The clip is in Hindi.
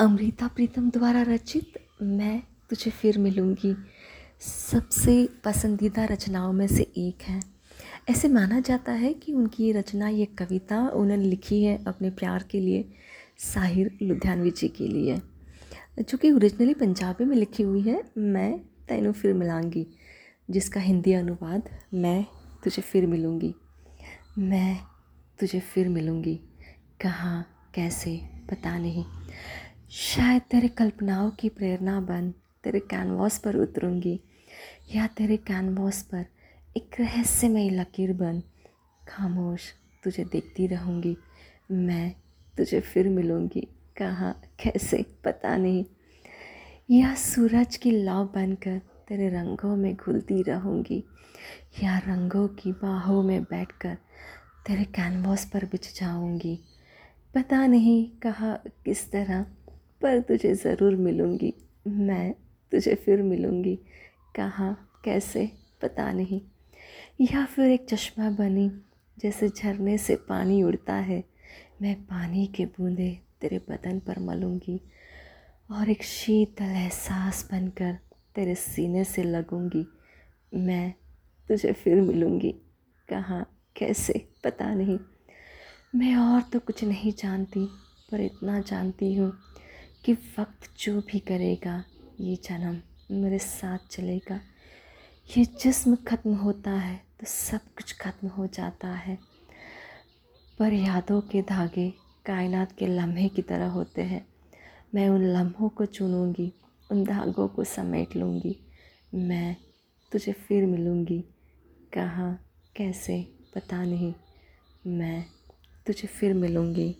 अमृता प्रीतम द्वारा रचित मैं तुझे फिर मिलूँगी। सबसे पसंदीदा रचनाओं में से एक है। ऐसे माना जाता है कि उनकी ये रचना, ये कविता उन्होंने लिखी है अपने प्यार के लिए, साहिर लुधियानवी जी के लिए। जो कि ओरिजिनली पंजाबी में लिखी हुई है, मैं तैनू फिर मिलांगी, जिसका हिंदी अनुवाद, मैं तुझे फिर मिलूँगी। मैं तुझे फिर मिलूँगी, कहाँ, कैसे, पता नहीं। शायद तेरे कल्पनाओं की प्रेरणा बन, तेरे कैनवास पर उतरूँगी, या तेरे कैनवास पर एक रहस्यमय लकीर बन। खामोश तुझे देखती रहूँगी, मैं तुझे फिर मिलूँगी। कहाँ, कैसे, पता नहीं। या सूरज की लौ बनकर तेरे रंगों में घुलती रहूँगी, या रंगों की बाहों में बैठकर तेरे कैनवास पर बिछ जाऊँगी। पता नहीं कहाँ, किस तरह पर तुझे ज़रूर मिलूँगी। मैं तुझे फिर मिलूँगी। कहाँ? कैसे? पता नहीं। या फिर एक चश्मा बनी, जैसे झरने से पानी उड़ता है। मैं पानी के बूंदे तेरे बदन पर मलूँगी और एक शीतल एहसास बनकर तेरे सीने से लगूँगी। मैं तुझे फिर मिलूँगी। कहाँ? कैसे? पता नहीं। मैं और तो कुछ नहीं जानती, पर इतना जानती हूँ कि वक्त जो भी करेगा, ये जन्म मेरे साथ चलेगा। ये जिस्म ख़त्म होता है तो सब कुछ ख़त्म हो जाता है। पर यादों के धागे कायनात के लम्हे की तरह होते हैं। मैं उन लम्हों को चुनूँगी, उन धागों को समेट लूँगी। मैं तुझे फिर मिलूँगी। कहाँ, कैसे, पता नहीं। मैं तुझे फिर मिलूँगी।